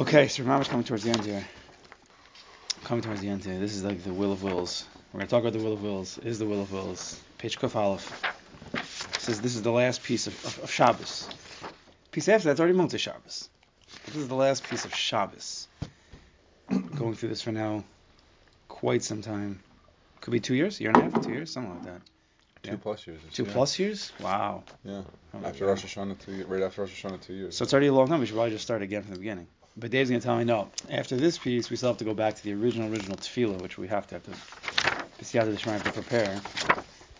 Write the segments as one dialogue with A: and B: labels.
A: Okay, so Rama's coming towards the end here. Coming towards the end here. This is like the will of wills. We're going to talk about the will of wills. Is the will of wills. Page Kuf Aleph. says this is the last piece of, of, of Shabbos. Piece after that's already Motzei Shabbos. This is the last piece of Shabbos. Going through this for now quite some time. Could be two years, year and a half, two years, something like that.
B: Two
A: Yeah.
B: plus years.
A: Two plus years? Wow.
B: Yeah.
A: Oh,
B: After. Rosh Hashanah, two right after Rosh Hashanah, two years.
A: So it's already a long time. We should probably just start again from the beginning. But Dave's going to tell me no. After this piece, we still have to go back to the original, original tefillah, which we have to have to. Yad Hashem have to prepare.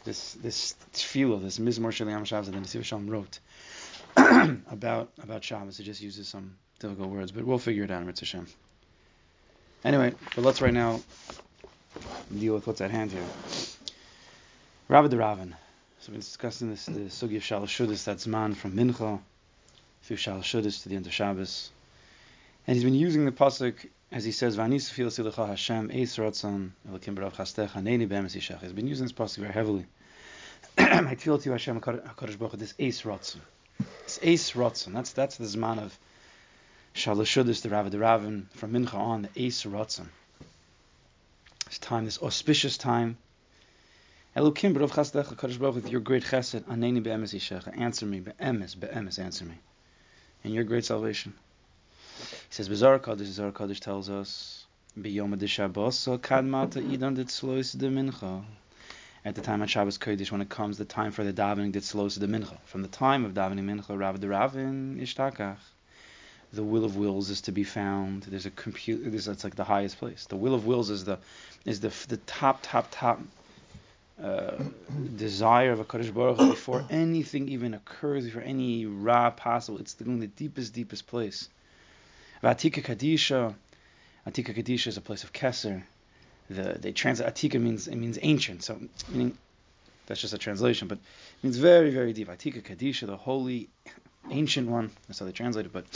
A: This this tefillah, this Mizmor Shel Yom Shabbos that the Nesiv Shalom wrote about about Shabbos. It just uses some difficult words, but we'll figure it out Mitzvah Hashem. Anyway, but let's right now deal with what's at hand here. Rabbi the Raven. So we're discussing this the sugi of Shalashudis, that's man from Mincha through Shalashudis to the end of Shabbos. And he's been using the pasuk as he says, "Vanis fil Hashem eis ratzon elokim barav chastecha neini be'emes yishach." He's been using this pasuk very heavily. I feel to you, Hashem Hakadosh Baruch this eis ratzon, this eis ratzon. That's that's the zman of Shalashudis, the Rav the Ravin from Mincha on the eis ratzon. This time, this auspicious time. Elokim barav chastecha Hakadosh Baruch with your great chesed aneni be'emes yishach. Answer me be'emes be'emes. Answer me. And your great salvation. Says, Bizarre Kaddish, Bizarre Kaddish tells us, Mincha. At the time of Shabbos Kodesh, when it comes the time for the davening Dit Slois de Mincha. From the time of davening Mincha, Rav de Ravin Ishtakach. The will of wills is to be found. There's a compute. This that's like the highest place. The will of wills is the is the the top top top uh, desire of a Kaddish Baruch before anything even occurs, before any ra possible. It's the, the deepest deepest place. Vatika Kadisha. Atika Kadisha is a place of Keser. The they translate Atika means it means ancient, so meaning that's just a translation, but it means very very deep. Atika Kadisha, the holy, ancient one. That's how they translate it. But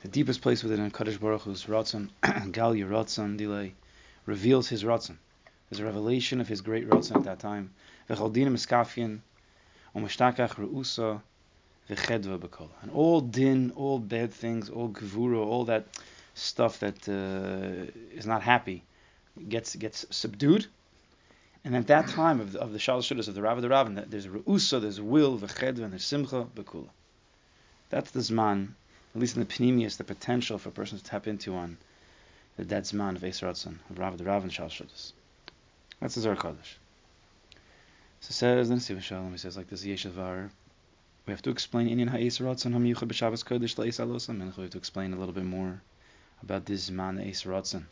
A: the deepest place within Kaddish Baruch Hu's Ratzon, Gal Ratzon delay, reveals his Ratzon. There's a revelation of his great Ratzon at that time. V'chaldinim iskafian, u'mashtakach re'usa, v'chedva b'kol. And all din, all bad things, all gevura, all that stuff that uh, is not happy, gets gets subdued. And at that time of the, of the Shalosh of the Rav of the that there's re'usa, there's will, v'chedva, and there's simcha b'kula. That's the zman, at least in the pneumius, the potential for a person to tap into on the dead zman of Eser Ratzon, of Rav of the Ravin Shalosh Shudas. That's the Zohar Kodesh. So says, then Siva Shalom, he says like this, Yeshav Var, we have to explain Inyan Ha'es Ratzon HaMiyuchad B'Shabbos Kodesh La'es Alosa Mincha. We have to explain a little bit more about this Zman Ratzon,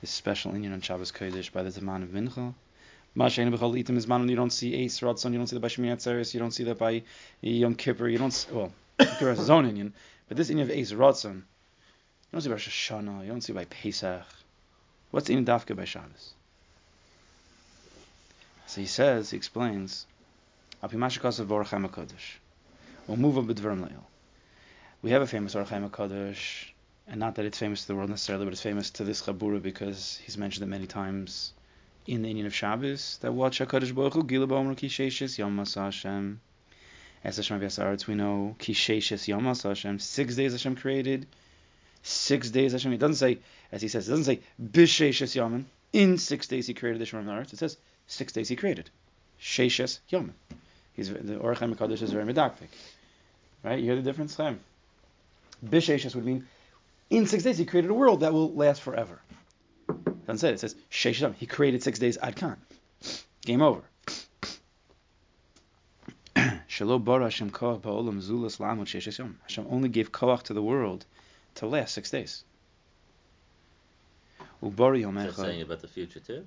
A: this special Inyan on Shabbos Kodesh by the Zman of Mincha. Mashayin B'chol Itim is you don't see Ratzon, you don't see that by Atzeres, you don't see that by Yom Kippur, you don't well, Kippur has his own Inyan, but this Inyan of Ratzon, you don't see by Rosh you don't see by Pesach. What's the Inyan Dafka by Shabbos? So he says, he explains, Apimashikas of Baruch HaMakodesh. We'll move up B'dvarim Leil. We have a famous Baruch HaMakodesh, and not that it's famous to the world necessarily, but it's famous to this Chabura because he's mentioned it many times in the Inyan of Shabbos, that what HaKadosh Baruch Hu, Gila B'Omer Kisheshes Yom Hashem. As Hashem V'Yasaretz, we know Kisheshes Yom Hashem. Six days Hashem created. Six days Hashem. It doesn't say, as he says, it doesn't say B'Sheshes Yamin. In six days he created the earth. It says six days he created. Sheshes Yom. He's the Ohr HaChaim HaKodesh is very medaktik. Right? You hear the difference? Chaim? Bisheshes would mean in six days he created a world that will last forever. Doesn't say it. It says Sheshes Yom. He created six days ad kan. Game over. Shalo bara Hashem koach ba'olam zulas lamot sheshes yom. Hashem only gave koach to the world to last six days. Ubari yom
C: saying about the future too?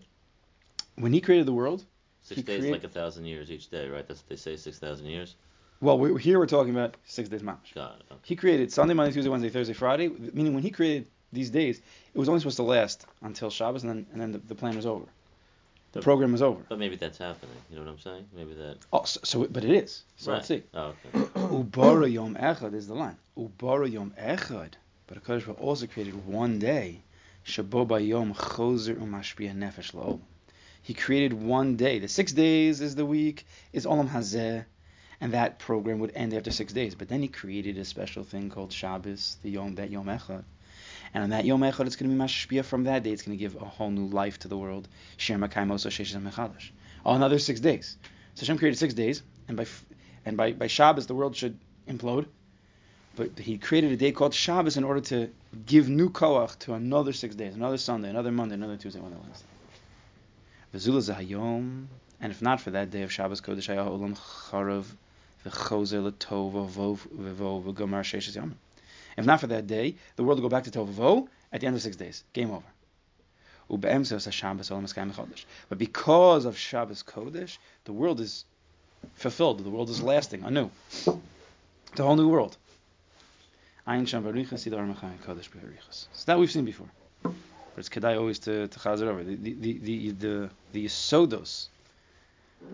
A: When he created the world,
C: Six days like a thousand years each day, right? That's what they say, six thousand years.
A: Well, we here we're talking about six days mamash.
C: God. Okay.
A: He created Sunday, Monday, Tuesday, Wednesday, Thursday, Friday. Meaning when he created these days, it was only supposed to last until Shabbos, and then and then the, the plan was over. The program was over.
C: But maybe that's happening. You know what I'm saying? Maybe that.
A: Oh, so, so but it is. So
C: right.
A: let's see.
C: Oh, okay.
A: Ubara Yom Echad is the line. Ubara Yom Echad. But Hakadosh Baruch Hu also created one day. Shabo Bayom Chozer Umashpia Nefesh La'olam. He created one day. The six days is the week, is Olam Hazeh. And that program would end after six days. But then he created a special thing called Shabbos, the Yom that Yom Echad. And on that Yom Echad, it's going to be mashpia from that day. It's going to give a whole new life to the world. Oh, another six days. So Hashem created six days, and by and by, by Shabbos the world should implode. But he created a day called Shabbos in order to give new koach to another six days, another Sunday, another Monday, another Tuesday, another Wednesday. V'zula zahayom, and if not for that day of Shabbos Kodesh Hayah Olam Charav If not for that day, the world will go back to Tov at the end of six days. Game over. But because of Shabbos Kodesh, the world is fulfilled. The world is lasting, anew. It's a whole new world. So that we've seen before. But it's kedai always to, to over. The the the the, the yisodos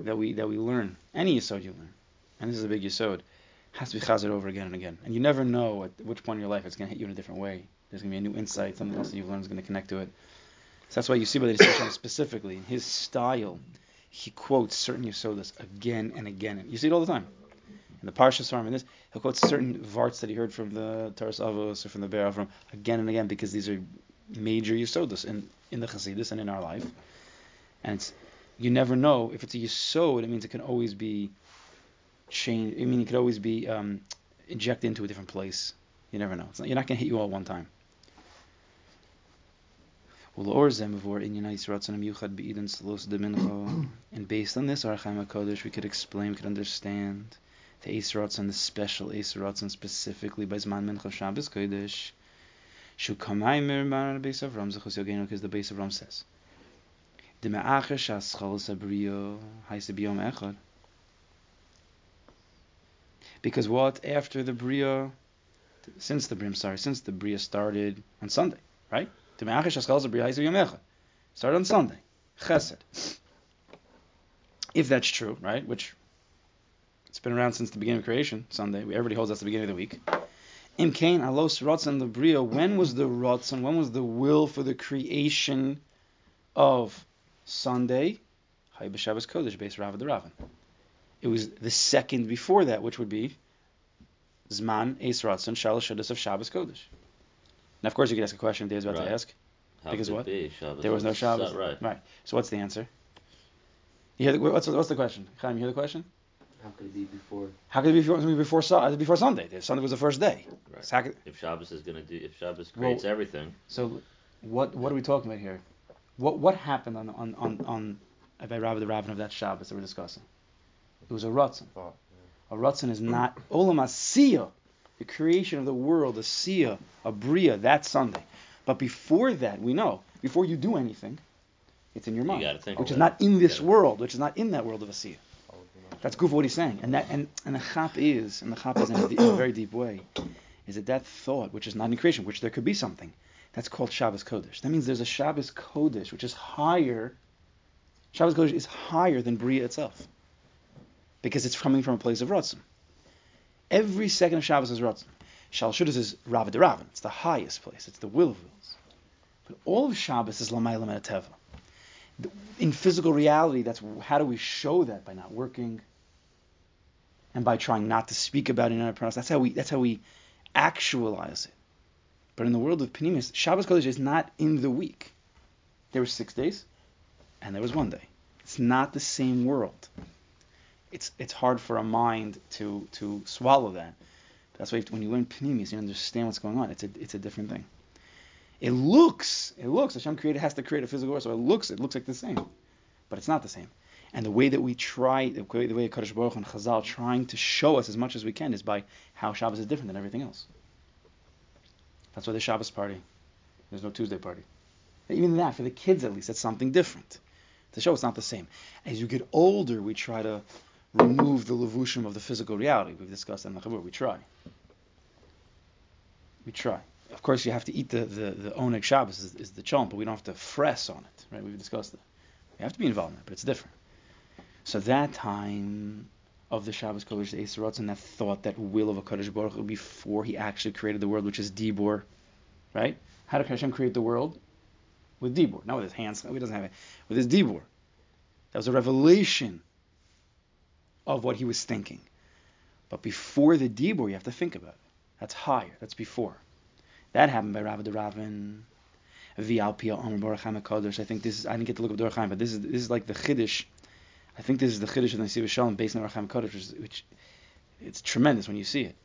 A: that we that we learn, any yisod you learn, and this is a big yisod, has to be chazed over again and again. And you never know at which point in your life it's going to hit you in a different way. There's going to be a new insight, something else that you've learned is going to connect to it. So that's why you see by the decision specifically in his style, he quotes certain yisodas again and again. And you see it all the time. In the Parsha Svarim, in this, he'll quote certain varts that he heard from the Toras Avos or from the Be'er from again and again because these are major yisodas in, in the Chassidus and in our life. And you never know if it's a yisod. It means it can always be changed. I mean, it could always be um, injected into a different place. You never know. Not, you're not going to hit you all one time. And based on this, Ohr HaChaim HaKodesh, we could explain, we could understand the Eis and the special Eis and specifically by Zman Mincha Shabbos Kodesh, Shu Kamaimer Mar Beis Avram, Zechus Yogenu, because the Beis Avram says, because what after the bria, since the bria, sorry, since the bria started on Sunday, right? Started on Sunday, Chesed. If that's true, right? Which it's been around since the beginning of creation, Sunday. Everybody holds that's the beginning of the week. Im kain alos rotzen the bria. When was the rotzen? When was the will for the creation of Sunday? Hay b'Shabbos Kodesh, based Rav the Ravan. It was the second before that, which would be Zman Eis Ratzon Shalosh Shados of Shabbos Kodesh. Now, of course, you could ask a question Dave's about right. to ask.
C: How
A: because what?
C: Be?
A: There was no Shabbos.
C: Right.
A: right. So what's the answer? You hear the, what's, what's the question? Chaim, you hear the question?
D: How could it be before?
A: How could it be before, before, uh, before Sunday? Sunday was the first day.
C: Right.
A: So
C: could, if Shabbos is going to do, if Shabbos creates
A: well,
C: everything.
A: So, what what are we talking about here? What what happened on on on, on by Rabbi the Rabbin of that Shabbos that we're discussing? It was a ratzon. Oh. A ratzon is not olam asiyah, the creation of the world, a siyah, a bria, that Sunday. But before that, we know, before you do anything, it's in your mind,
C: you
A: which is
C: that.
A: not in this world, which is not in that world of a siyah. That's good for what he's saying, and that and, and the chap is, and the chap is in a, in a very deep way, is that that thought, which is not in creation, which there could be something, that's called Shabbos Kodesh. That means there's a Shabbos Kodesh, which is higher. Shabbos Kodesh is higher than Bria itself because it's coming from a place of Ratzim. Every second of Shabbos is Ratzim. Shal Shudas is Rav Ravin. It's the highest place. It's the will of wills. But all of Shabbos is Lamaylam Teva. In physical reality, that's how do we show that by not working and by trying not to speak about it in our pronouns. That's how we that's how we actualize it. But in the world of Panimis, Shabbos Kodesh is not in the week. There were six days, and there was one day. It's not the same world it's it's hard for a mind to to swallow that. That's why when you learn pnimis, you understand what's going on. It's a it's a different thing. It looks it looks Hashem created has to create a physical world, so it looks it looks like the same, but it's not the same. And the way that we try, the way, the Kadosh Baruch and Chazal trying to show us as much as we can is by how Shabbos is different than everything else. That's why the Shabbos party. There's no Tuesday party. Even that, for the kids at least, it's something different. To show it's not the same. As you get older, we try to remove the levushim of the physical reality. We've discussed that in the Chabur. We try. We try. Of course, you have to eat the the, the oneg Shabbos is, is the chom, but we don't have to fress on it, right? We've discussed that. We have to be involved in it, but it's different. So that time of the Shabbos Kodesh, the Eisarotz, and that thought, that will of a Kodesh Baruch Hu before he actually created the world, which is Dibor, right? How did Hashem create the world? With Dibor, not with his hands. He doesn't have it. With his Dibor. That was a revelation of what he was thinking. But before the Dibur, you have to think about it. That's higher. That's before. That happened by Rav Ravin. V'alpia Amr Baruch HaMakodesh. I think this is, I didn't get to look up Baruch but this is, this is like the Chiddush. I think this is the Chiddush of the Nesiv Shalom based on Baruch HaMakodesh, which, which it's tremendous when you see it.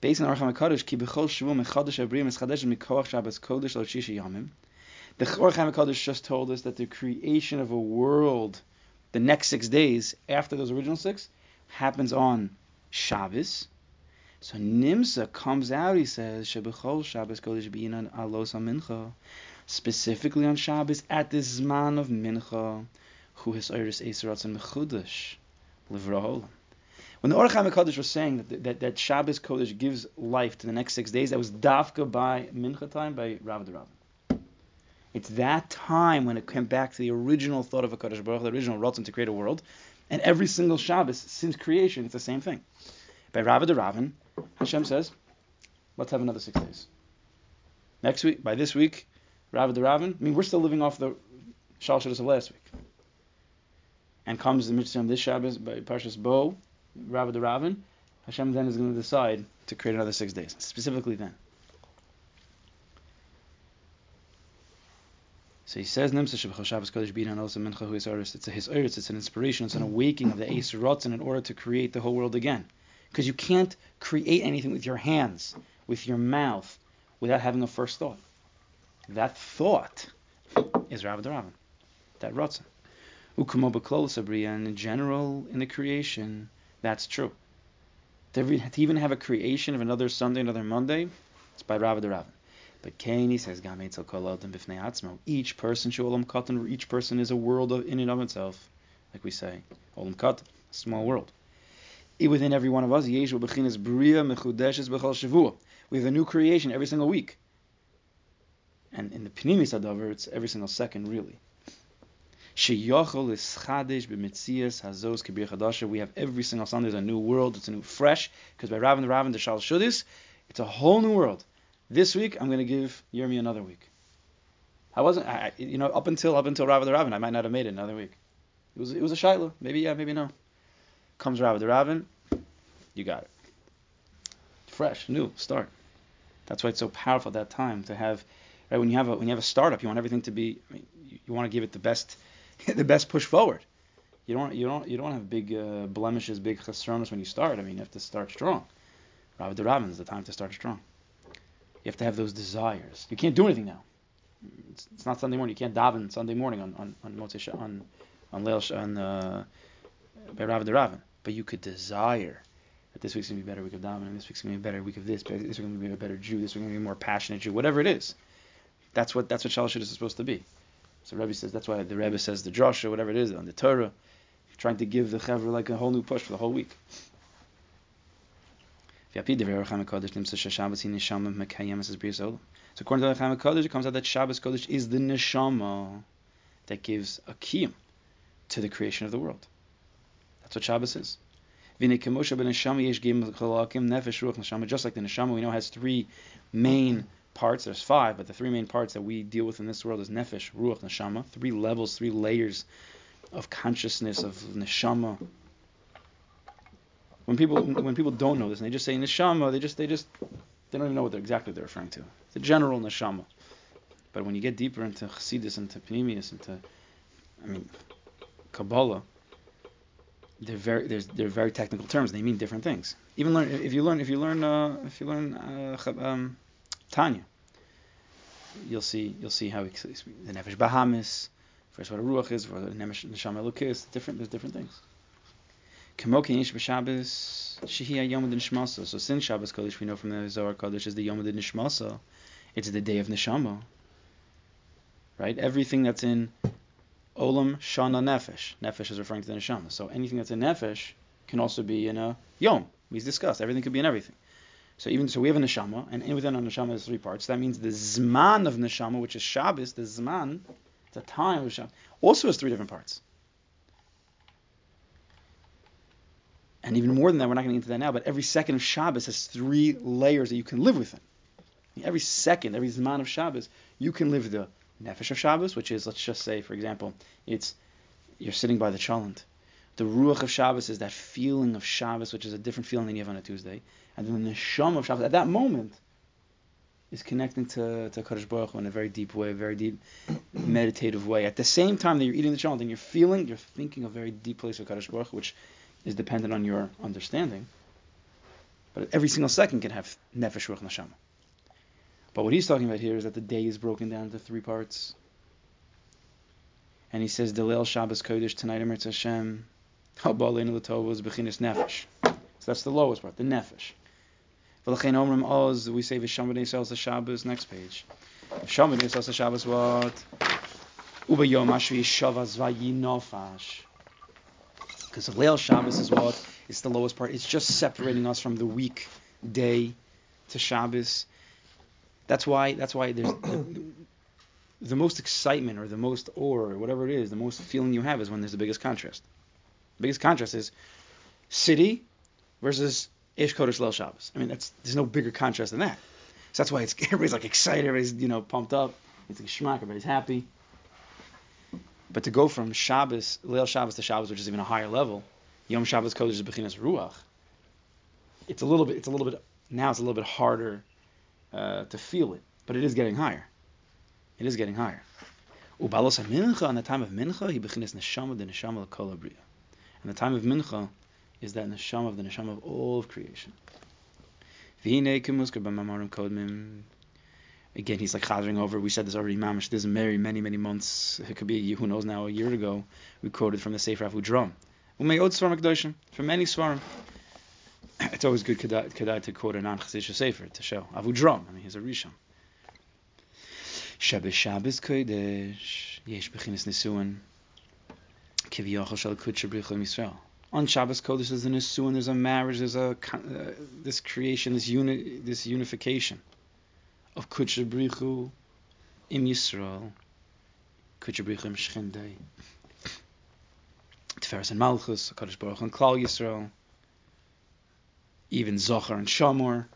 A: Based on Baruch HaMakodesh, Ki B'chol Shavu Mechadesh Abriyam Eschadesh Mikoach Shabbos Kodesh Lo Shisha Yamim. The Baruch HaMakodesh just told us that the creation of a world, the next six days after those original six, happens on Shabbos. So Nimsa comes out, he says, Shabbos Kodesh B'inan Alos HaMincha specifically on Shabbos at the Zman of Mincha, who has Iris Eseratz and Mechudash. When the Ohr HaChaim HaKodesh was saying that, that, that Shabbos Kodesh gives life to the next six days, that was Dafka by Mincha time by Rav Rav. It's that time when it came back to the original thought of a Kodesh Baruch, the original Ratzon to create a world, and every single Shabbos since creation, it's the same thing. By Rav Ravin, Hashem says, let's have another six days. Next week, by this week, Rava the Ravin. I mean, we're still living off the Shalshadas of last week. And comes the Mitzvah this Shabbos by Parshas Bo, Rava the Ravin. Hashem then is going to decide to create another six days, specifically then. So he says, Nimsa Shabbos Kodesh Binan also Mincha Hu It's a his it's an inspiration, it's an awakening of the Eis Rotzen in order to create the whole world again. Because you can't create anything with your hands, with your mouth, without having a first thought. That thought is Rav Ravin. That Ratzon. Ukamo B'Klol and in general, in the creation, that's true. To even have a creation of another Sunday, another Monday, it's by Rav Ravin. But Kaini says, Gametzel Kol Adam B'fnei Atzmo. Each person, Shulam Katan, each person is a world in and of itself, like we say. Olam Katan, small world. Within every one of us, Yeshu B'chinas Bria Mechudeshes B'chol Shavua. We have a new creation every single week. And in the Pnimis Adavar, it's every single second, really. Sheyochol is chadish b'mitzias hazos kibir chadasha. We have every single Sunday there's a new world. It's a new fresh because by Rav and Rav and the Shal Shudis, it's a whole new world. This week I'm going to give Yirmi another week. I wasn't, I, you know, up until up until Rav the Ravin, I might not have made it another week. It was it was a shaila. Maybe yeah, maybe no. Comes Rav the Ravin, you got it. Fresh, new, start. That's why it's so powerful at that time to have Right? When you have a when you have a startup, you want everything to be. I mean, you, you want to give it the best, the best push forward. You don't you don't you don't have big uh, blemishes, big chesronos when you start. I mean, you have to start strong. Rabbi Rabin is the time to start strong. You have to have those desires. You can't do anything now. It's, it's not Sunday morning. You can't daven Sunday morning on on on Motzei on on Leil on uh. But you could desire that this week's gonna be a better week of daven, and this week's gonna be a better week of this. This week's gonna be a better Jew. This week's gonna be a more passionate Jew. Whatever it is. That's what that's what Shalosh is supposed to be. So Rebbe says that's why the Rebbe says the drasha, whatever it is, on the Torah, trying to give the Chevra like a whole new push for the whole week. So according to the Chama Kodesh, it comes out that Shabbos Kodesh is the neshama that gives a kiyum to the creation of the world. That's what Shabbos is. Just like the neshama, we know has three main parts. There's five, but the three main parts that we deal with in this world is nefesh, ruach, neshama. Three levels, three layers of consciousness of neshama. When people when people don't know this and they just say neshama, they just they just they don't even know what they're exactly they're referring to. It's a general neshama. But when you get deeper into chassidus, into pnimius, into I mean Kabbalah, they're very they're very technical terms. They mean different things. Even learn if you learn if you learn uh, if you learn uh, um, Tanya. You'll see you'll see how he, the nefesh bahamis, first what a ruach is, what a neshama elukis, different there's different things. So since Shabbos Kodesh we know from the Zohar Kodesh is the yom nishmasa, it's the day of neshama. Right? Everything that's in olam shana nefesh. Nefesh is referring to the neshama. So anything that's in nefesh can also be in a yom. We've discussed everything could be in everything. So even so, we have a neshama, and within a neshama there's three parts. That means the zman of neshama, which is Shabbos, the zman, the time of Shabbos, also has three different parts. And even more than that, we're not going to get into that now. But every second of Shabbos has three layers that you can live within. Every second, every zman of Shabbos, you can live the nefesh of Shabbos, which is, let's just say, for example, it's you're sitting by the chalent, The ruach of Shabbos is that feeling of Shabbos, which is a different feeling than you have on a Tuesday. And then the neshama of Shabbos, at that moment, is connecting to, to Kadosh Baruch Hu in a very deep way, a very deep meditative way. At the same time that you're eating the challah, and you're feeling, you're thinking a very deep place of Kadosh Baruch Hu, which is dependent on your understanding. But every single second can have nefesh, ruach, neshama. But what he's talking about here is that the day is broken down into three parts. And he says, Delil Shabbos Kodesh tonight Eretz Hashem. Habalin Latova Bechinis Nefesh. So that's the lowest part, the Nefesh. V'lachein Omrim Oz, we say V'sham B'nei Shabbos, next page. V'sham B'nei Shabbos what? Uba Yom Ashvi Shavas Vayinofash. Because Leil Shabbos is what? It's the lowest part. It's just separating us from the week day to Shabbos. That's why. That's why there's the, the most excitement or the most or whatever it is, the most feeling you have is when there's the biggest contrast. The biggest contrast is city versus Ish Kodesh Leil Shabbos. I mean, that's there's no bigger contrast than that. So that's why it's everybody's like excited, everybody's you know pumped up. It's like schmuck, everybody's happy. But to go from Shabbos, Leil Shabbos to Shabbos, which is even a higher level, Yom Shabbos Kodesh is Bechinas Ruach. It's a little bit. It's a little bit. Now it's a little bit harder uh, to feel it, but it is getting higher. It is getting higher. Ubalos mincha on the time of mincha, he bechinas neshama the neshama l'kol abriya. And the time of mincha is that neshama of the neshama of all of creation. Again, he's like chazering over. We said this already, mamish. This is many, many, many months. It could be who knows now. A year ago, we quoted from the Sefer Avudram. From many svarim. It's always good kedai to quote a non-chassidisha sefer to show Avudram. I mean, he's a rishon. Shabbos Shabbos Kodesh Yesh Bechinas Nisuin Kiviyachal Shal Kutcher Brichel Yisrael. On Shabbos Kodesh there's a Nisuin, there's a marriage, there's a uh, this creation, this uni, this unification of Brichu im Yisrael, Kutcher Brichu im Shchendei, Tiferes and Malchus, Kadosh Baruch and Klal Yisrael, even Zachor and Shamor.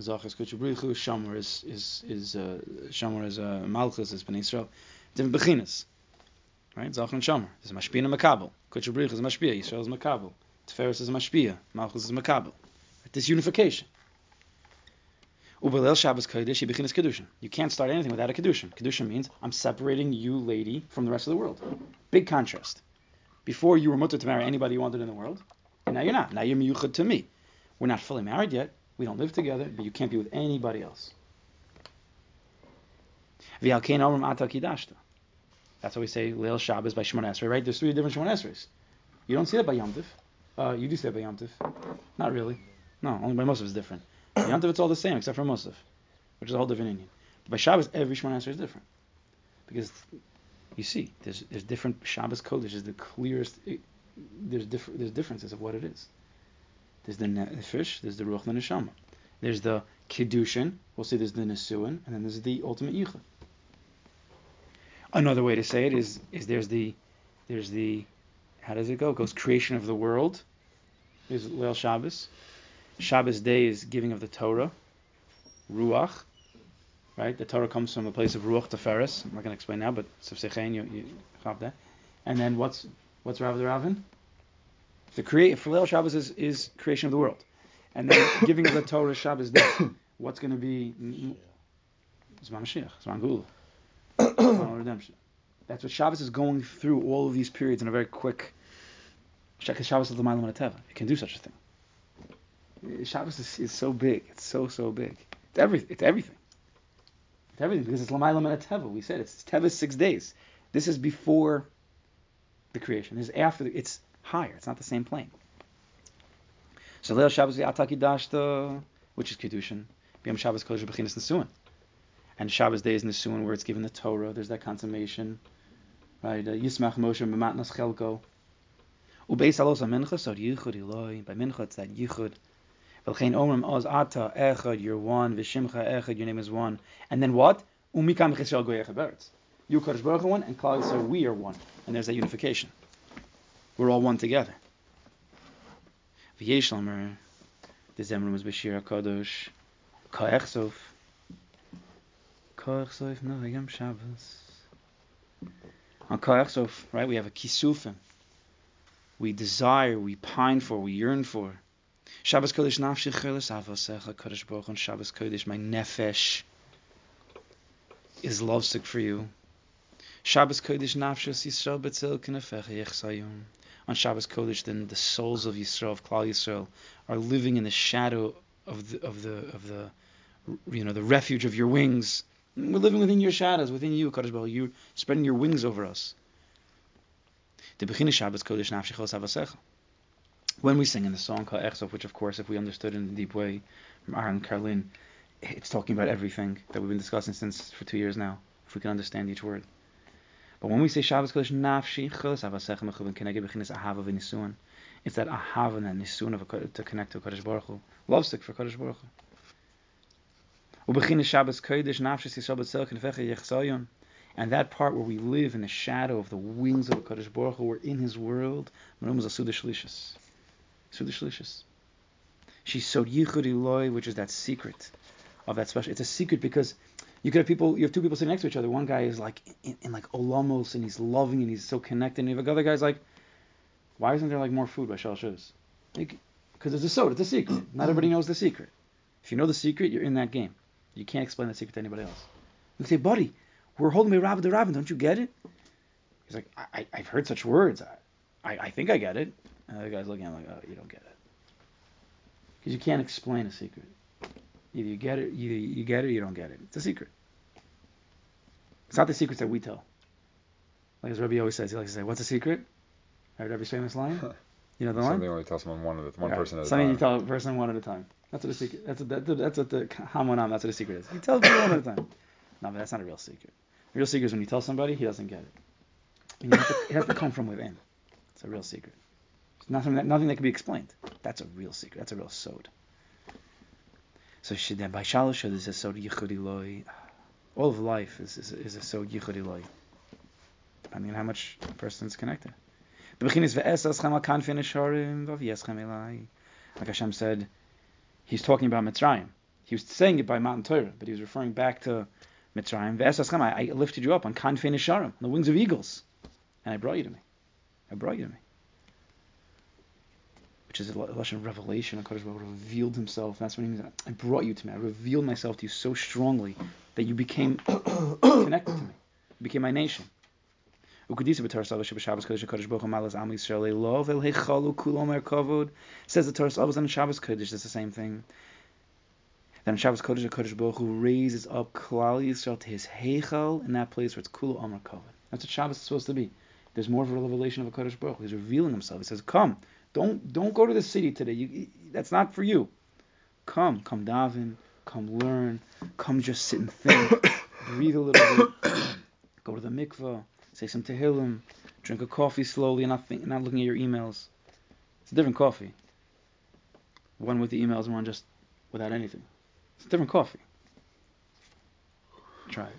A: Zachor is Kuchabrichu, Shamor is is is uh, Shamor is uh, Malchus is Bnei Yisrael. Different bechinas, right? Zachor and Shamor. There's Mashpia and Makabel. Kuchabrichu is Mashpia. Yisrael is Makabel. Tiferes is Mashpia. Malchus is Makabel. This unification. Ubelel Shabbos Kodesh Bechinas Kedushin. You can't start anything without a Kedushin. Kedushin means I'm separating you, lady, from the rest of the world. Big contrast. Before you were mutter to marry anybody you wanted in the world, and now you're not. Now you're miyuchad to me. We're not fully married yet. We don't live together, but you can't be with anybody else. That's why we say Leil Shabbos by Shemon Esrei, right? There's three different Shemon Esreis. You don't see that by Yom. Uh, you do see that by Yom. Not really. No, only by Musaf is different. Yom Tif it's all the same except for Musaf, which is a whole different Inyan. But by Shabbos, every Shemon Esrei is different. Because you see, there's there's different Shabbos Kodesh is the clearest. It, there's different there's differences of what it is. There's the nefesh, there's the ruach, the neshama. There's the kiddushin. We'll see there's the nesuin, and then there's the ultimate yichud. Another way to say it is is there's the there's the how does it go? It goes creation of the world. There's Leil Shabbos. Shabbos day is giving of the Torah, ruach. Right, the Torah comes from a place of ruach to Tiferes. I'm not going to explain now, but Sefsechein, you you have that. And then what's what's Rav the Ravin? The create for Leil Shabbos is, is creation of the world, and then giving of the Torah Shabbos day. What's going to be? Zman Mashiach, Zman Gula, redemption. That's what Shabbos is going through all of these periods in a very quick. Shabbos is the. It can do such a thing. Shabbos is, is so big. It's so so big. It's everything. It's everything. It's everything because it's Lamaila Teva. We said it's, Teva's six days. This is before the creation. This is after. The, it's higher. It's not the same plane. So Leil Shabbos Ataki Dashta, which is Kedushin. B'Yom Shabbos Kodesh Bechinas Nesuin. And Shabbos day is Nesuin, where it's given the Torah. There's that consummation. Right? Uh, Yismach Moshe B'matnas Chelko. Ubeis Alos HaMincha, so Yichud Eloi. By Mincha it's that Yichud. V'lchein Omrim Oz Ata Echad, you're one. V'Shimcha Echad, your name is one. And then what? Umikam Chesel Goy Beretz. You Kodesh Baruch one, and Klal Yisrael, we are one. And there's that unification. We're all one together. V'yesh lamer, the Zemrum was Bashir HaKadosh, Ka'ech Sof, Ka'ech Sof, no, Yom Shabbos. On Ka'ech Sof, right, we have a Kisufim. we desire, we pine for, we yearn for. Shabbos Kodesh nafshi cheles avasecha Kodesh Baruch on Shabbos Kodesh, my nefesh is lovesick for you. Shabbos Kodesh nafshas Yisrael betzel kenefecha yechsayum. On Shabbos Kodesh, then the souls of Yisrael, of Klal Yisrael, are living in the shadow of the of the of the you know the refuge of your wings. We're living within your shadows, within you, Kodesh Baruch. You're spreading your wings over us. The Bechina Shabbos Kodesh nafshechos avasecha when we sing in the song called Echsov, which of course, if we understood in a deep way from Aaron Karlin, it's talking about everything that we've been discussing since for two years now, if we can understand each word. But when we say Shabbos Kodesh Nafshi Chos Avasechem Mechuvin Keneged Bechinis Ahava V'Nisuan, it's that Ahava and that Nisuan of a, to connect to Kodesh Baruch Hu, lovesick for Kodesh Baruch Hu. Ubechinis Shabbos Kodesh Nafshi Yisrael B'Tzel Kenefecha Yechzayon, and that part where we live in the shadow of the wings of Kodesh Baruch Hu, we're in His world. Manum is Asudah Shlishis. Suda Shlishis. She's so yichud Eloi, which is that secret of that special. It's a secret because you could have people, you have two people sitting next to each other. One guy is like in, in like olamos and he's loving and he's so connected. And you have other guy's like, why isn't there like more food by Shal Shuz? Because it's a soda, it's a secret. Not everybody knows the secret. If you know the secret, you're in that game. You can't explain the secret to anybody else. You say, buddy, we're holding me Rabbi the Rabbi, don't you get it? He's like, I, have heard such words. I, I, I think I get it. And the guy's looking at him like, oh, you don't get it. Because you can't explain a secret. Either you get it, either you get it or you don't get it. It's a secret. It's not the secrets that we tell. Like as Rabbi always says, he likes to say, what's a secret? I Heard Rabbi's famous line? You know the
B: line?
A: Something
B: only tell someone one at a, one right. person at
A: a Something
B: time.
A: you tell a person one at a time. That's what a secret. That's what, that, that's what the hamonam. That's what a secret is. You tell people one at a time. No, but that's not a real secret. A real secret is when you tell somebody, he doesn't get it. And you have to, it has to come from within. It's a real secret. Nothing that nothing that can be explained. That's a real secret. That's a real sod. So then by shalosh there's a sod yichudi loy. All of life is is, is a sod yichudi loy. Depending on how much a person is connected. Like Hashem said, he's talking about Mitzrayim. He was saying it by Matan Torah, but he was referring back to Mitzrayim. I, I lifted you up on Kanfei Nisharim, on the wings of eagles, and I brought you to me. I brought you to me which is a of revelation. HaKadosh Baruch revealed himself. That's what he means. I brought you to me. I revealed myself to you so strongly that you became connected to me. You became my nation. Says the Torah on Shabbos Kodesh. It's the same thing. Then on Shabbos Kodesh, Kodesh Baruch Hu raises up Klal Yisrael to his Heichal in that place where it's Kulu Omer Kavod. That's what Shabbos is supposed to be. There's more of a revelation of a Kodesh Baruch Hu. He's revealing himself. He says, "Come, don't don't go to the city today. You, that's not for you. Come, come daven, come learn, come just sit and think, breathe a little bit, go to the mikvah, say some tehillim, drink a coffee slowly, and not think, not looking at your emails. It's a different coffee. One with the emails and one just without anything. It's a different coffee. Try it.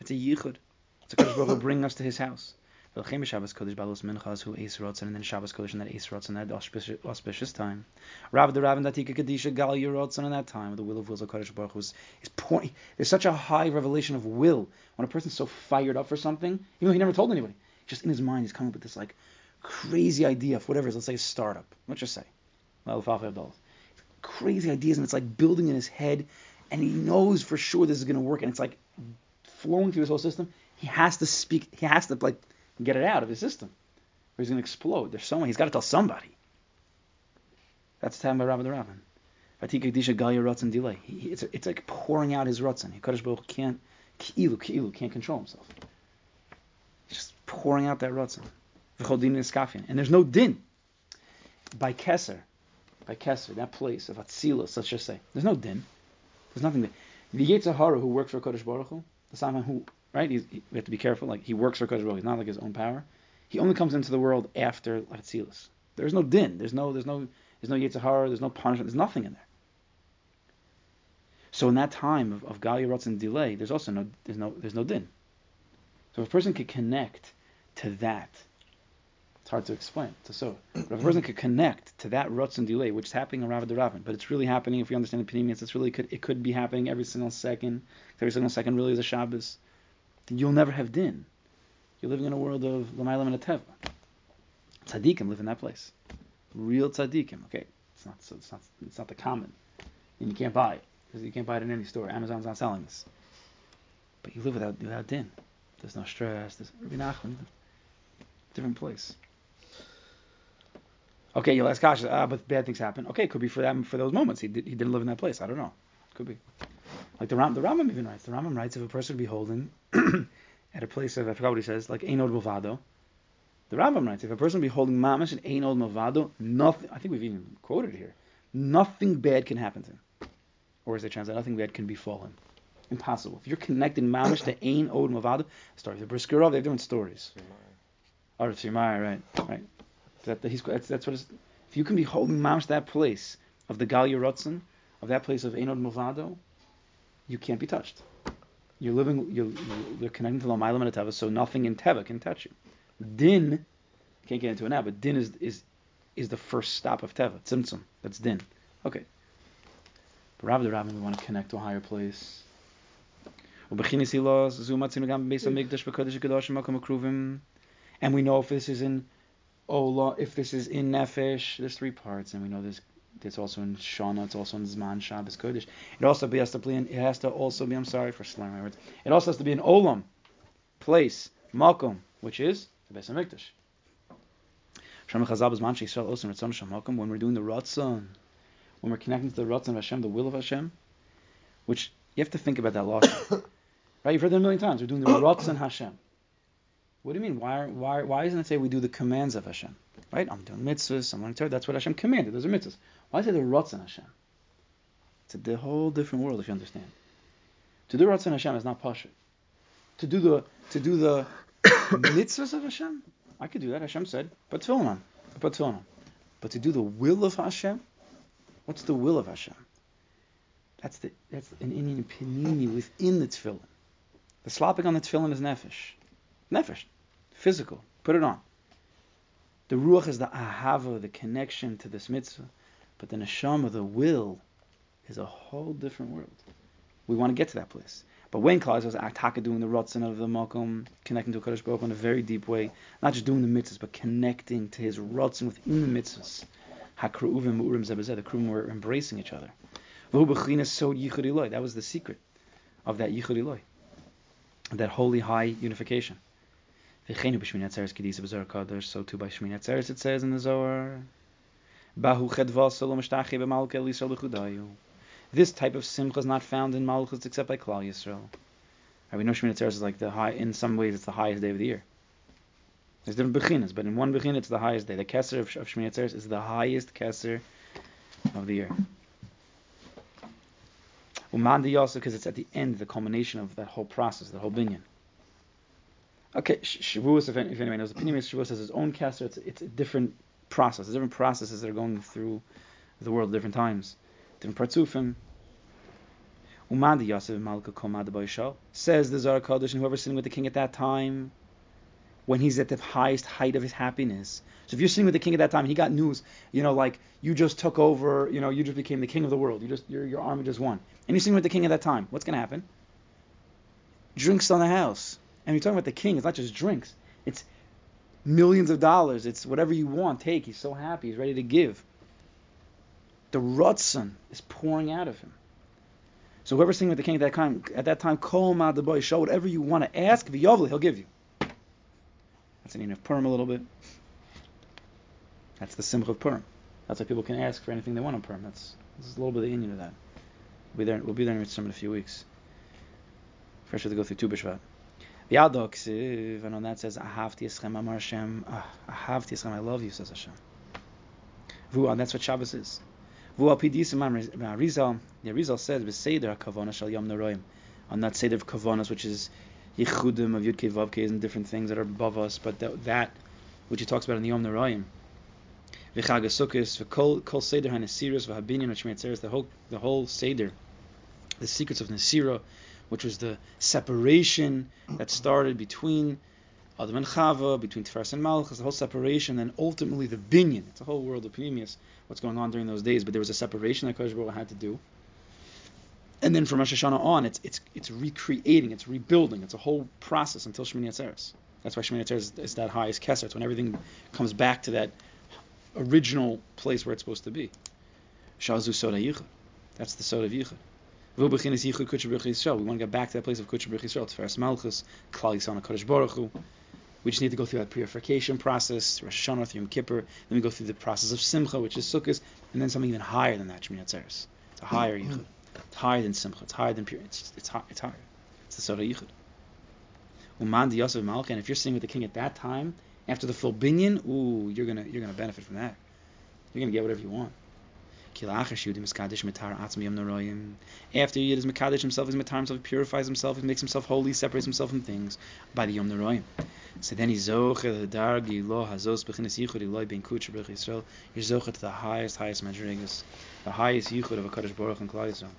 A: It's a yichud. It's a Kodesh bring us to His house. Velchem Shabbos Kodesh Balus Minchas Hu Eis Rotzen, and then Shabbos Kodesh and that Eis Rotzen, that auspicious, auspicious time. Rav the Rav and Datika Kadisha Gal Yerotzen in that time, the will of wills of Kodesh Baruch was is pouring. There's such a high revelation of will when a person's so fired up for something, even though he never told anybody. Just in his mind, he's coming up with this like crazy idea of whatever it is. Let's say a startup. Let's just say, crazy ideas, and it's like building in his head, and he knows for sure this is going to work, and it's like flowing through his whole system. He has to speak. He has to like get it out of his system, or he's going to explode. There's someone he's got to tell somebody. That's the time by Rabbi the Rabbin. Delay. It's it's like pouring out his Ratzon. Hakadosh Baruch can't ki'ilu ki'ilu can't control himself. He's just pouring out that eskafian, and there's no din. By Kesser, by Kesser, that place of Atzilus, let's just say, there's no din. There's nothing there. The Yetzer Hara who works for Kodesh Baruch Hu, the Simon who right? He's, he, we have to be careful. Like he works for Kodesh Baruch. He's not like his own power. He only comes into the world after Atzilus. There's no din. There's no. There's no. There's no Yetzer Hara. There's no punishment. There's nothing in there. So in that time of, of Galia and delay, there's also no. There's no. There's no din. So if a person could connect to that, it's hard to explain. So, but if a person could connect to that Rotz and delay, which is happening around the Ravin, but it's really happening. If we understand the Panemius, it's really could. It could be happening every single second. Every single second really is a Shabbos you'll never have din. You're living in a world of Lamaylam and a Teva. Tzaddikim live in that place. Real tzaddikim. Okay, it's not so it's not it's not the common, and you can't buy it because you can't buy it in any store. Amazon's not selling this. But you live without without din. There's no stress. There's Rabbi Nachman, different place. Okay, you'll ask Kasha, ah, but bad things happen. Okay, it could be for them for those moments. He did, he didn't live in that place. I don't know. Could be. Like the Ram, the Rambam even writes. The Rambam writes if a person be holding at a place of I forgot what he says, like Einod Movado. The Rambam writes if a person be holding mamash and Einod Movado, nothing. I think we've even quoted here. Nothing bad can happen to him. Or as they translate, nothing bad can befall him. Impossible. If you're connecting mamash to Ein Od Movado, story. The Briskerov, they have different stories. Or oh, right, right. That, that he's, that's, that's what if you can be holding mamash that place of the Gal Yerotzen, of that place of Ein Od Movado, you can't be touched. You're living, you're, you're connecting to Lamaylam and Teva, so nothing in Teva can touch you. Din, can't get into it now, but Din is is is the first stop of Teva. Tzimtzum, that's Din. Okay. But Rav the Rabbin, we want to connect to a higher place. And we know if this is in oh, Ola, if this is in Nefesh, there's three parts, and we know there's it's also in Shana, it's also in Zman Shabbos Kodesh. It also has to be in, it has to also be I'm sorry for slurring my words. It also has to be an Olam, place, Makom, which is the Beis Hamikdash. When we're doing the Ratzon, when we're connecting to the Ratzon of Hashem, the will of Hashem, which you have to think about that loss. right? You've heard that a million times. We're doing the Ratzon Hashem. What do you mean? Why, why, why doesn't it say we do the commands of Hashem? Right? I'm doing mitzvahs, I'm learning That's what Hashem commanded. Those are mitzvahs. Why say the Ratzon Hashem? It's a whole different world if you understand. To do Ratzon Hashem is not pasha. To do the to do the mitzvahs of Hashem, I could do that. Hashem said, on, put on. But to do the will of Hashem, what's the will of Hashem? That's the that's an Indian panini within the tefillin. The slopping on the tefillin is nefesh, nefesh, physical. Put it on. The ruach is the ahava, the connection to this mitzvah, but the neshama, the will, is a whole different world. We want to get to that place. But when Klal was Aktaka doing the rotzen of the Malcolm, connecting to Kadosh Baruch in a very deep way, not just doing the mitzvahs, but connecting to his rotzen within the mitzvahs. Hakru'uvim mu'urim zebazeh, the crew were embracing each other. That was the secret of that yichud that holy high unification. So too by Shmini Atzeres it says in the Zohar, Bahu this type of simcha is not found in Malchus except by Klal Yisrael. Right, we know Shemini Atzeres is like the high. In some ways, it's the highest day of the year. There's different bechinas, but in one bechin, it's the highest day. The Kesser of, of Shemini Atzeres is the highest Kesser of the year. Umandi also because it's at the end, the culmination of that whole process, the whole binyan. Okay, Shavuos, if, if anyone knows, Pinimis Shavuos has its own Kesser. It's, it's a different process. There's different processes that are going through the world at different times different partsufim. Umadi Yosef Malka Komad says the Zohar Kodesh, and whoever's sitting with the king at that time, when he's at the highest height of his happiness. So if you're sitting with the king at that time, he got news, you know, like you just took over, you know, you just became the king of the world. You just your your army just won, and you're sitting with the king at that time. What's going to happen? Drinks on the house, and you're talking about the king. It's not just drinks. It's millions of dollars. It's whatever you want. Take. He's so happy. He's ready to give the Ratzon is pouring out of him. So whoever's singing with the king at that time, at that time, Kol Ma the boy, show whatever you want to ask, V'yovli, he'll give you. That's an of Purim a little bit. That's the simcha of Purim. That's why people can ask for anything they want on Purim. That's this is a little bit of the union of that. We'll be there. We'll be there in a few weeks. First, we have to go through Tu B'Shvat. The Adok and on that says, Ahavti Eschem Amar Hashem. Ah, Ahavti Eschem, I love you, says Hashem. Vu, and that's what Shabbos is. Rizal, the Rizal says, "Beseder kavana shal yom neroim," on that seder of kavanas, which is yichudim of yudke vavke and different things that are above us, but that, that which he talks about in the yom neroim. V'chag sukkos v'kol kol seder hanesiris v'habinyan v'shmeitzeres, the whole the whole seder, the secrets of Nasira, which was the separation that started between Adam and Chava, between Tiferes and Malchus, the whole separation, and ultimately the binyan. It's a whole world of Pneumius, what's going on during those days, but there was a separation that Kodesh Baruch had to do. And then from Rosh Hashanah on, it's it's it's recreating, it's rebuilding, it's a whole process until Shmini Atzeres. That's why Shemini Atzeres is, is that highest Kesser. It's when everything comes back to that original place where it's supposed to be. Shazu Soda Yichud. That's the Soda of Yichud. We want to get back to that place of Kutcher B'Rich Yisrael. Tiferes Malchus, Klal Yisrael Kodesh Baruch Hu. We just need to go through that purification process, Rosh Hashanah, through Yom Kippur. Then we go through the process of Simcha, which is Sukkot, and then something even higher than that, Shemini Atzeres. It's a higher mm-hmm. Yichud. It's higher than Simcha. It's higher than pure. It's, it's, high, it's higher. It's the Soda Yichud. Uman Yosef Malka, and if you're sitting with the king at that time, after the full binyan, ooh, you're gonna you're gonna benefit from that. You're gonna get whatever you want. After Yid is Mekadesh himself, he's Matar himself, he purifies himself, he makes himself holy, separates himself from things by the Yom Neroyim. So then he's Zoche, the Dargi, Lo, Hazos, Bechinis Yichud, Eloi, Ben Kutcher, Bech Yisrael. You're to the highest, highest Madrigas, the highest Yichud of a Kodesh Baruch and Klal Yisrael.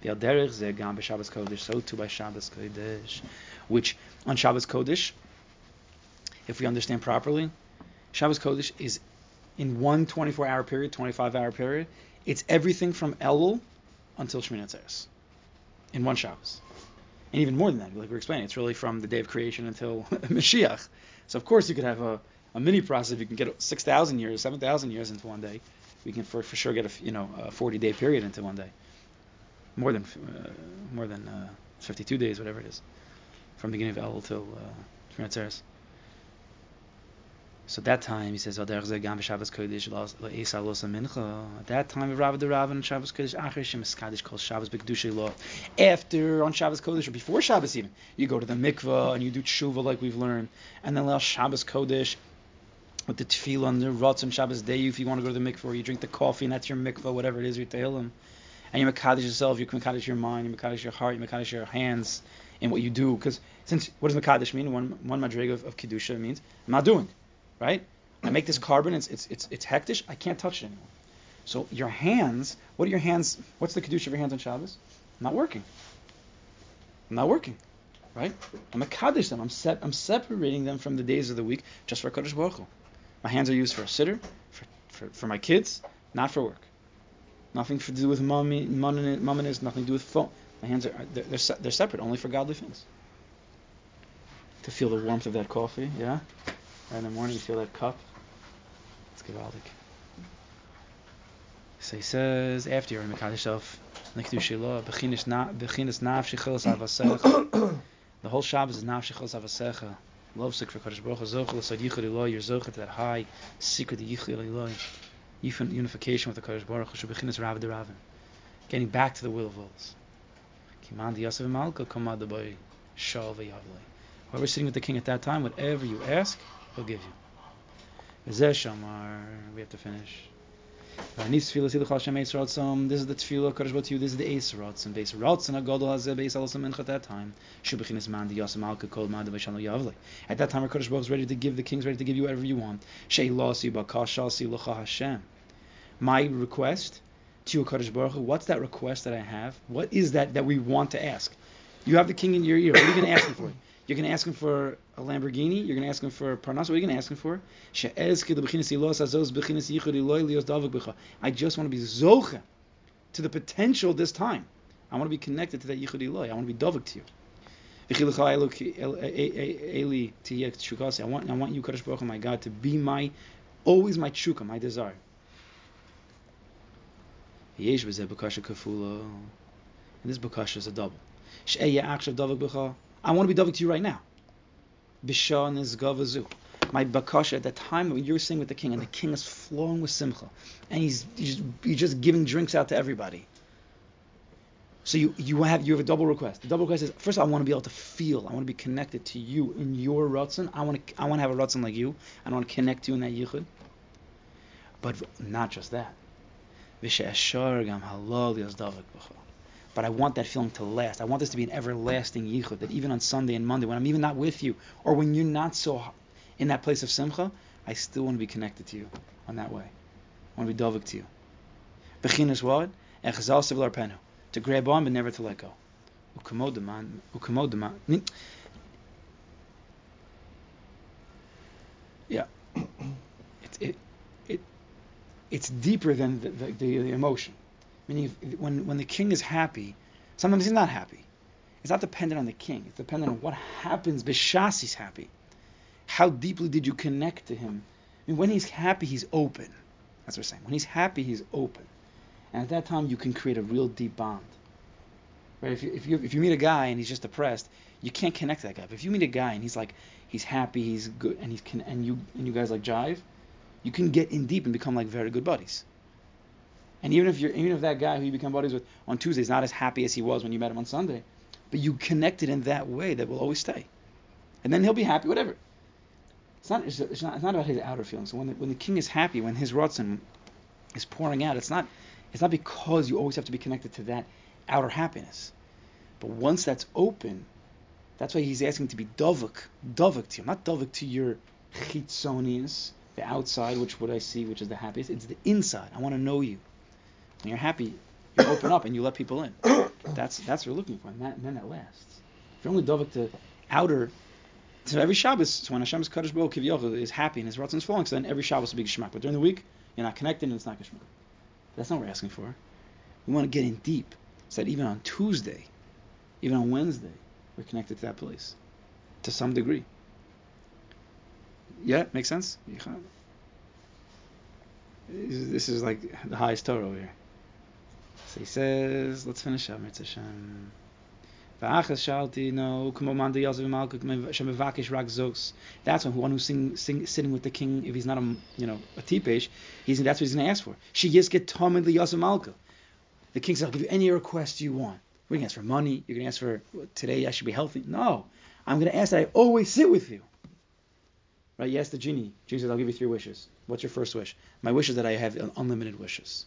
A: The Alderich Ze Gam B'Shabbos Kodesh, so too by Shabbos Kodesh, which on Shabbos Kodesh, if we understand properly, Shabbos Kodesh is in one 24-hour period, 25-hour period, it's everything from Elul until Shemini Atzeres in one Shabbos. And even more than that, like we're explaining, it's really from the day of creation until Mashiach. So of course you could have a, a mini process. You can get 6,000 years, 7,000 years into one day, we can for, for sure get a you know a 40 day period into one day more than uh, more than uh, 52 days, whatever it is, from the beginning of Elul till uh, Shmini So at that time, he says, At that time Rav the Rav and Shabbos Kodesh, Acher Shem Eskadish called Shabbos Bekdushay Law. After, on Shabbos Kodesh, or before Shabbos even, you go to the mikvah and you do tshuva like we've learned. And then last Shabbos Kodesh, with the tefillah and the rotz on Shabbos day, if you want to go to the mikvah, or you drink the coffee and that's your mikvah, whatever it is, your tehillim and you Makadish yourself, you can Makadish your mind, you Makadish your heart, you Makadish your hands in what you do. Because since what does Makadish mean? One one madrega of, of kedusha means I'm not doing, right? I make this korban, it's it's it's it's hekdesh, I can't touch it anymore. So your hands, what are your hands? What's the kedusha of your hands on Shabbos? I'm not working. I'm not working, right? I'm a kaddish them. I'm set. I'm separating them from the days of the week just for Kaddish Baruch Hu. My hands are used for a sitter, for, for, for my kids, not for work. Nothing to do with mommy, nothing to do with phone. My hands are they're, they're, they're separate, only for godly things. To feel the warmth of that coffee, yeah. Right in the morning, you feel that cup. It's gewaldig. So he says after you're in yourself, bechinas The whole Shabbos is nafshechos avasecha. Love sick for Kadosh Baruch Hu zochel asad yichud eloi. You're zochel to that high secret yichud eloi unification with the Kodesh Baruch Hu, Shebechinas Rav Ravin, getting back to the will of wills. Kimandi Yosef Malka Kamad Boy Shal Whoever's sitting with the king at that time, whatever you ask, he'll give you. We have to finish. This is the tefillah Kodesh Baruch Hu. This is the Eis Rotzen. Beis Rotzen Agadol Hazeh Beis Alasam Mincha at that time. Shubechinis Man Yosef Malka Kol Mad V'Shalom Yavle. At that time, Kodesh Baruch is ready to give. The king's ready to give you whatever you want. Shei Losi Bakashasi L'cha Hashem. My request to you, Baruch Hu. What's that request that I have? What is that that we want to ask? You have the king in your ear. What are you going to ask him for? You're going to ask him for a Lamborghini. You're going to ask him for Parnas. What are you going to ask him for? I just want to be zocha to the potential this time. I want to be connected to that yichud Eloi. I want to be dovik to you. I want, I want you, Kadosh Baruch my God, to be my, always my tshuka, my desire. And this bakasha is a double. I want to be David to you right now. Bishan is gavazu. My bakasha at the time when you're sitting with the king and the king is flowing with simcha, and he's, he's, he's just giving drinks out to everybody. So you, you have you have a double request. The double request is first all, I want to be able to feel. I want to be connected to you in your ratzon. I want to I want to have a ratzon like you. I want to connect to you in that yichud. But not just that. But I want that feeling to last. I want this to be an everlasting yichud, that even on Sunday and Monday, when I'm even not with you, or when you're not so in that place of simcha, I still want to be connected to you on that way. I want to be dovik to you. Bechinas what? penu. To grab on but never to let go. Yeah. It, it, it, it's deeper than the, the, the emotion. Meaning, when when the king is happy, sometimes he's not happy. It's not dependent on the king. It's dependent on what happens. Bishas he's happy. How deeply did you connect to him? I mean, when he's happy, he's open. That's what we're saying. When he's happy, he's open. And at that time, you can create a real deep bond. Right? If you, if you, if you meet a guy and he's just depressed, you can't connect to that guy. But if you meet a guy and he's like, he's happy, he's good, and he's and you and you guys like jive, you can get in deep and become like very good buddies. And even if you're even if that guy who you become buddies with on Tuesday is not as happy as he was when you met him on Sunday, but you connected in that way that will always stay, and then he'll be happy, whatever. It's not it's, not it's not about his outer feelings. When the, when the king is happy, when his rotzen is pouring out, it's not it's not because you always have to be connected to that outer happiness. But once that's open, that's why he's asking to be dovuk, dovuk to you, not dovuk to your chitzonius, the outside, which what I see, which is the happiest. It's the inside. I want to know you. When you're happy, you open up and you let people in. That's that's what you're looking for, and, that, and then that lasts. If you're only dovuk to outer, so every Shabbos, so when Hashem's Kaddish Baruch Kivyochel is happy and his is flowing, so then every Shabbos will be Geshmak. But during the week, you're not connected and it's not Geshmak. That's not what we're asking for. We want to get in deep, so that even on Tuesday, even on Wednesday, we're connected to that place to some degree. Yeah, makes sense. This is like the highest Torah over here. He says, let's finish up. Mitzvah Hashem. That's when one who's sing, sing, sitting with the king, if he's not a you know a he's that's what he's going to ask for. She yes get tamid liyasam malka. The king says, "I'll give you any request you want." We're going to ask for money. You're going to ask for today. I should be healthy. No, I'm going to ask that I always sit with you. Right? You ask the genie. Genie says, "I'll give you three wishes. What's your first wish?" My wish is that I have unlimited wishes.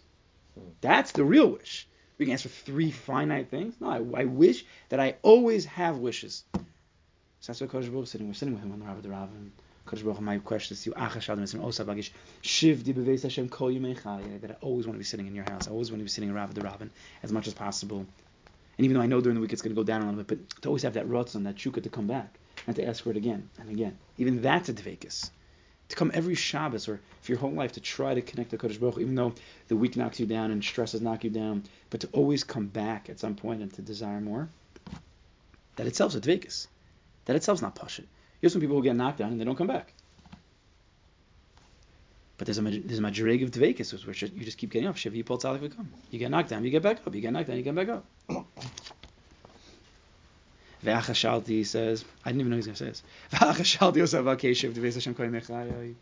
A: That's the real wish. We can ask for three finite things. No, I, I wish that I always have wishes. So that's what Kodesh Baruch is sitting. We're sitting with him on the Rav Rav and Kodesh Baruch my question is to you, Shiv di Hashem kol that I always want to be sitting in your house. I always want to be sitting in Rav Rav as much as possible. And even though I know during the week it's going to go down a little bit, but to always have that rotzon, that shukah to come back and to ask for it again and again. Even that's a dvekas to come every Shabbos or for your whole life to try to connect to Kodesh Baruch, even though the week knocks you down and stresses knock you down, but to always come back at some point and to desire more, that itself is a dvekas. That itself is not pashit. Here's some people who get knocked down and they don't come back. But there's a there's a of dvekas, which you just keep getting up. Shiv yipol tzalik come. You get knocked down, you get back up. You get knocked down, you get back up. Ve'achashalti says, I didn't even know he was going to say this. Ve'achashalti osav v'akeshiv deveis Hashem koy mechayai.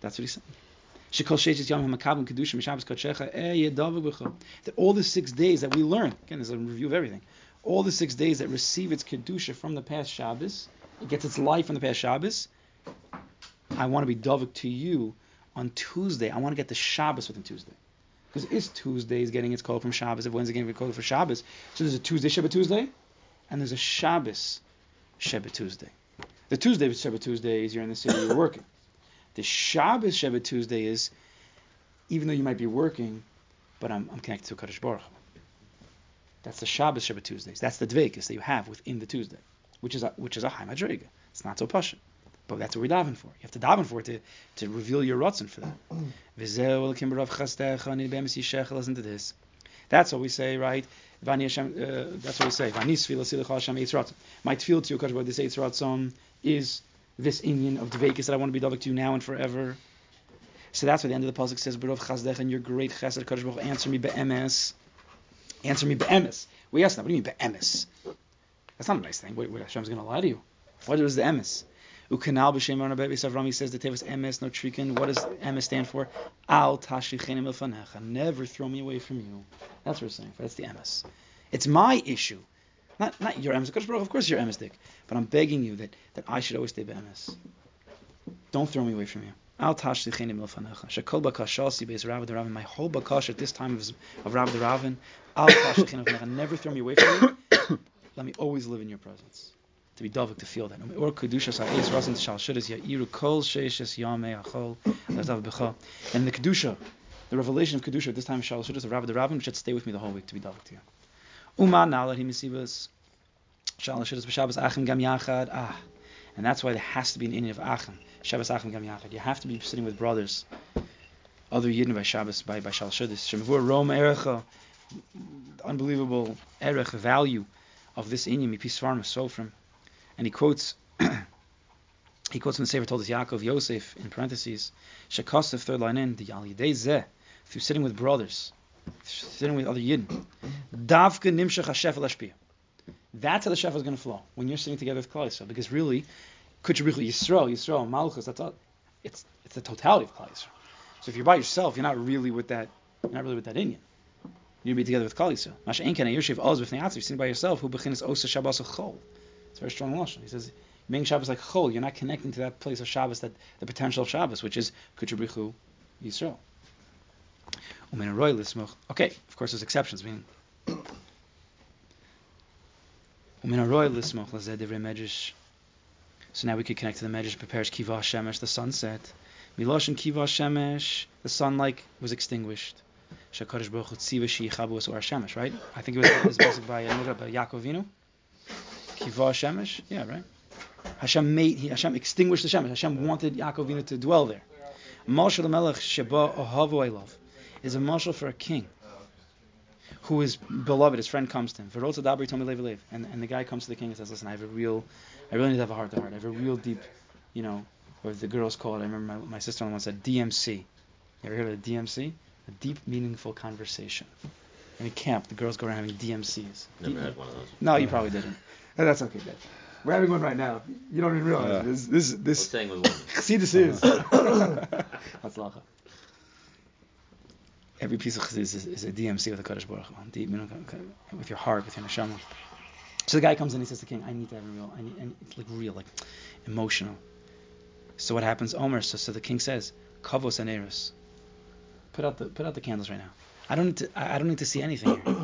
A: That's what he said. Shekol sheishes yom kodshecha b'chol. That all the six days that we learn, again, there's a review of everything. All the six days that receive its kedusha from the past Shabbos, it gets its life from the past Shabbos. I want to be dovik to you on Tuesday. I want to get the Shabbos within Tuesday. Because is Tuesday is getting its call from Shabbos, if Wednesday getting its call for Shabbos. So there's a Tuesday Shabbat Tuesday, and there's a Shabbos Shabbat Tuesday. The Tuesday Shabbat Tuesday is you're in the city, you're working. The Shabbos Shabbat Tuesday is, even though you might be working, but I'm, I'm connected to Kaddish Baruch. That's the Shabbos Shabbat Tuesdays. That's the dvekas that you have within the Tuesday, which is a, which is a high madriga. It's not so pasha, but that's what we're davening for. You have to daven for it to, to reveal your rotzen for that. Listen to this. That's what we say, right? Uh, that's what we say. My tefillah to you, Kadosh this Eis Ratzon, is this inyan of Dvekas that I want to be Davik to you now and forever. So that's what the end of the pasuk says. Barov Chazdech and your great Chesed Baruch answer me be'emes. Answer me be'emes. We ask that. What do you mean be'emes? That's not a nice thing. Wait, wait Hashem's going to lie to you. What is the emes? Ukanal b'shem Rabbi Savrami says the tevis emes no trikin. What does emes stand for? Al tashichenim ilfanecha. Never throw me away from you. That's what we're saying. That's the emes. It's my issue, not not your emes. Of course, you're emes dick, but I'm begging you that, that I should always stay be'emes. Don't throw me away from you. Al tashichenim ilfanecha. Shekol Rav Ravin. My whole bakash at this time of, of Rav the Ravin. Al tashichenim ilfanecha. Never throw me away from you. Let me always live in your presence to be dovik to feel that. Or kedusha sa'is rasin shal shudas ya'iru kol sheishes yamei achol lazav b'cha. And the kedusha, the revelation of kedusha at this time shal shudas of Rabbi the Rabbin should stay with me the whole week to be dovik to you. Uma now let him misivas shal shudas b'shabbos achim gam yachad. Ah, and that's why there has to be an inyan of achim. Shabbos achim gam yachad. You have to be sitting with brothers, other yidden by Shabbos by by shal shudas. Shemavur Rome erecha, unbelievable erech value of this inyan. Mipisvarm sofrim and he quotes He quotes from the Sefer Toldos Yaakov Yosef in parentheses. Shekosef third line in the Al Yidei Zeh through sitting with brothers, sitting with other Yidden. Davka nimshach hashefel ashpiyah. That's how the shefel is going to flow when you're sitting together with Klal Yisrael. Because really, Kuchabrichu Yisrael, Yisrael, Malchus, that's all. It's it's the totality of Klal Yisrael. So if you're by yourself, you're not really with that. You're not really with that inyan. You be together with Klal Yisrael. Masha Yoshev Oz b'fnei You're sitting by yourself. Who bechinas Osa Shabbos Chol. It's very strong lashon. He says being Shabbos like Chol. You're not connecting to that place of Shabbos, that the potential of Shabbos, which is Kuchabrichu Yisrael. Okay, of course there's exceptions. Meaning so now we could connect to the Medrash prepares Kiva Shemesh, the sunset. Miloshin Kiva Shemesh, the sun like was extinguished. Shakadosh Baruch Tziva Shemesh, right? I think it was, it was by, by Yaakov Avinu. Kiva Shemesh, yeah, right. Hashem made, he, Hashem extinguished the Shemesh. Hashem wanted Yaakov Avinu to dwell there. Mashal Melech Sheba Ohavu love is a marshal for a king who is beloved, his friend comes to him. And, and the guy comes to the king and says, Listen, I have a real, I really need to have a heart to heart. I have a real deep, you know, or the girls call it, I remember my, my sister in law said DMC. You ever heard of the DMC? A deep, meaningful conversation. In a camp, the girls go around having DMCs.
C: Never deep, had one of those.
A: No, you probably didn't. Uh, that's okay, Dad. We're having one right now. You don't even realize yeah. this. This, this.
C: Saying with women.
A: See, this is. That's lacha every piece of chassidus is, is, a DMC with the Kaddish Baruch deep, you know, with your heart, with your neshama. So the guy comes in, he says to the king, "I need to have a real, I need, and it's like real, like emotional." So what happens, Omer? So, so the king says, "Kavos aneris." Put out the put out the candles right now. I don't need to. I, I don't need to see anything here.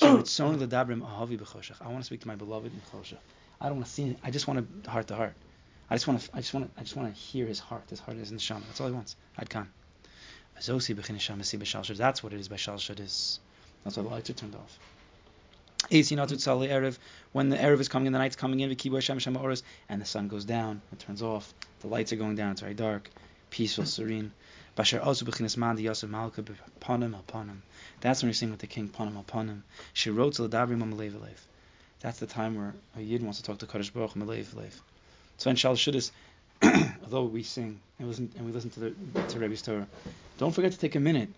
A: I want to speak to my beloved in chosha. I don't want to see. I just want to heart to heart. I just want to. I just want to. I just want to hear his heart. His heart is in the shama. That's all he wants. Come. That's what it is by Shalshad is. That's why the lights are turned off. Erev, when the Erev is coming and the night's coming in, and the sun goes down, it turns off, the lights are going down, it's very dark, peaceful, serene. That's when you're seeing with the king, Panim Alpanim. She wrote to the That's the time where a Yid wants to talk to Kaddish Baruch Malev So in Shal Shudis, although we sing and listen and we listen to the to Rebbe's Torah, don't forget to take a minute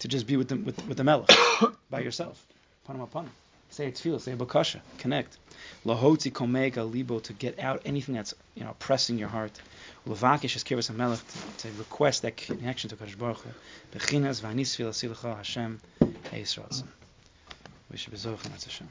A: to just be with the with, with the Melech by yourself. Panam panam. Say it's feel, say bakasha, connect. Lahoti komega libo to get out anything that's you know pressing your heart. Lavakish is kivas melech to request that connection to Kadosh Baruch Hu. Bechinas v'anis fil Hashem. We should be zochen Hashem.